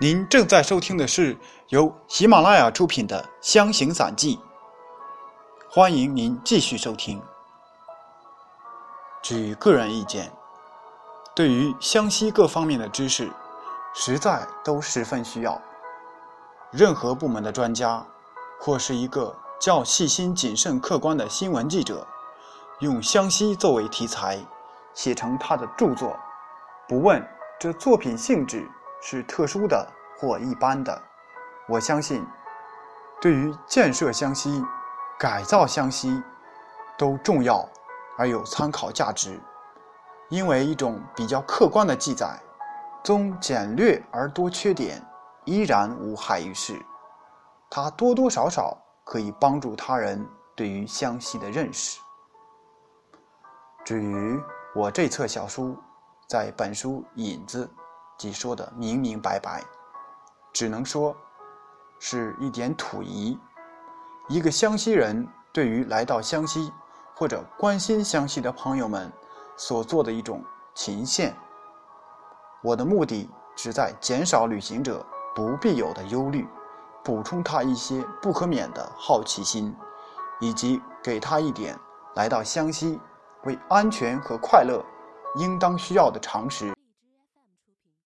您正在收听的是由喜马拉雅出品的《湘行散记》，欢迎您继续收听。据个人意见，对于湘西各方面的知识，实在都十分需要。任何部门的专家，或是一个较细心、谨慎、客观的新闻记者，用湘西作为题材，写成他的著作，不问这作品性质是特殊的或一般的，我相信，对于建设湘西、改造湘西，都重要而有参考价值。因为一种比较客观的记载，纵简略而多缺点，依然无害于事。它多多少少可以帮助他人对于湘西的认识。至于我这册小书，在本书引子即说的明明白白，只能说是一点土仪。一个湘西人对于来到湘西或者关心湘西的朋友们所做的一种情献。我的目的只在减少旅行者不必有的忧虑，补充他一些不可免的好奇心，以及给他一点来到湘西为安全和快乐应当需要的常识。